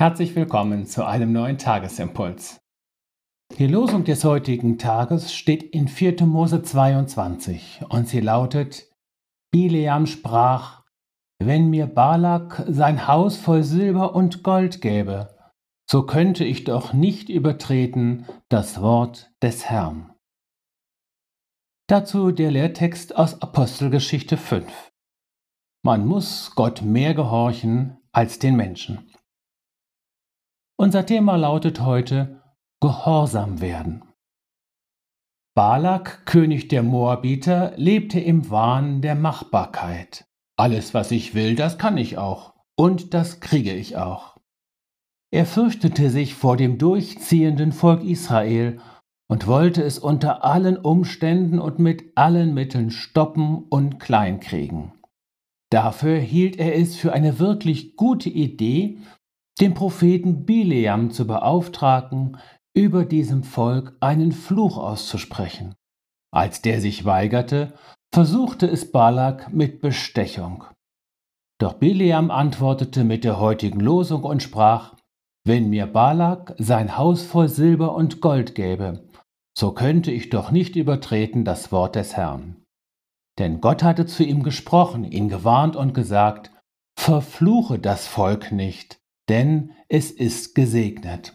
Herzlich willkommen zu einem neuen Tagesimpuls. Die Losung des heutigen Tages steht in 4. Mose 22 und sie lautet: Bileam sprach: Wenn mir Balak sein Haus voll Silber und Gold gäbe, so könnte ich doch nicht übertreten das Wort des Herrn. Dazu der Lehrtext aus Apostelgeschichte 5. Man muss Gott mehr gehorchen als den Menschen. Unser Thema lautet heute Gehorsam werden. Balak, König der Moabiter, lebte im Wahn der Machbarkeit. Alles, was ich will, das kann ich auch. Und das kriege ich auch. Er fürchtete sich vor dem durchziehenden Volk Israel und wollte es unter allen Umständen und mit allen Mitteln stoppen und kleinkriegen. Dafür hielt er es für eine wirklich gute Idee, den Propheten Bileam zu beauftragen, über diesem Volk einen Fluch auszusprechen. Als der sich weigerte, versuchte es Balak mit Bestechung. Doch Bileam antwortete mit der heutigen Losung und sprach, wenn mir Balak sein Haus voll Silber und Gold gäbe, so könnte ich doch nicht übertreten das Wort des Herrn. Denn Gott hatte zu ihm gesprochen, ihn gewarnt und gesagt, Verfluche das Volk nicht, denn es ist gesegnet.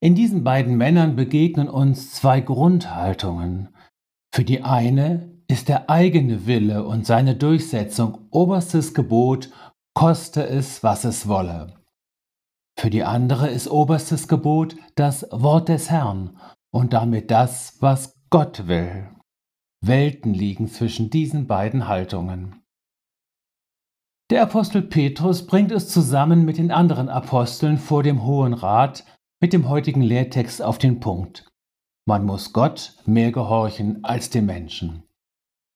In diesen beiden Männern begegnen uns zwei Grundhaltungen. Für die eine ist der eigene Wille und seine Durchsetzung oberstes Gebot, koste es, was es wolle. Für die andere ist oberstes Gebot das Wort des Herrn und damit das, was Gott will. Welten liegen zwischen diesen beiden Haltungen. Der Apostel Petrus bringt es zusammen mit den anderen Aposteln vor dem Hohen Rat mit dem heutigen Lehrtext auf den Punkt. Man muss Gott mehr gehorchen als dem Menschen.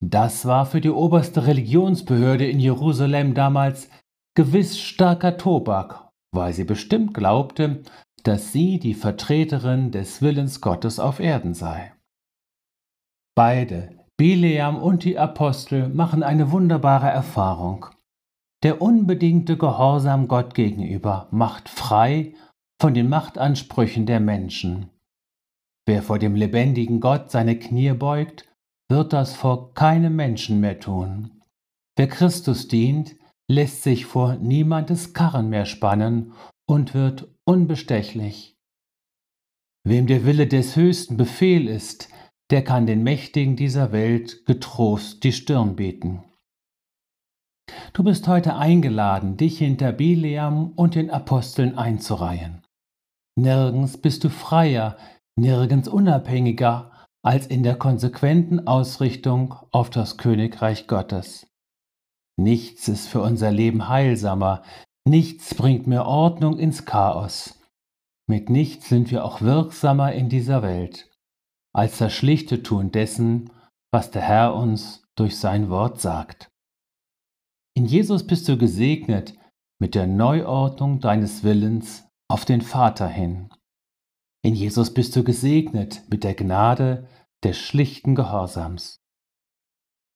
Das war für die oberste Religionsbehörde in Jerusalem damals gewiss starker Tobak, weil sie bestimmt glaubte, dass sie die Vertreterin des Willens Gottes auf Erden sei. Beide, Bileam und die Apostel, machen eine wunderbare Erfahrung. Der unbedingte Gehorsam Gott gegenüber macht frei von den Machtansprüchen der Menschen. Wer vor dem lebendigen Gott seine Knie beugt, wird das vor keinem Menschen mehr tun. Wer Christus dient, lässt sich vor niemandes Karren mehr spannen und wird unbestechlich. Wem der Wille des Höchsten Befehl ist, der kann den Mächtigen dieser Welt getrost die Stirn bieten. Du bist heute eingeladen, dich hinter Bileam und den Aposteln einzureihen. Nirgends bist du freier, nirgends unabhängiger als in der konsequenten Ausrichtung auf das Königreich Gottes. Nichts ist für unser Leben heilsamer, nichts bringt mehr Ordnung ins Chaos. Mit nichts sind wir auch wirksamer in dieser Welt, als das schlichte Tun dessen, was der Herr uns durch sein Wort sagt. In Jesus bist du gesegnet mit der Neuordnung deines Willens auf den Vater hin. In Jesus bist du gesegnet mit der Gnade des schlichten Gehorsams.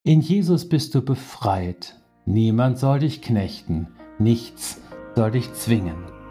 In Jesus bist du befreit. Niemand soll dich knechten, nichts soll dich zwingen.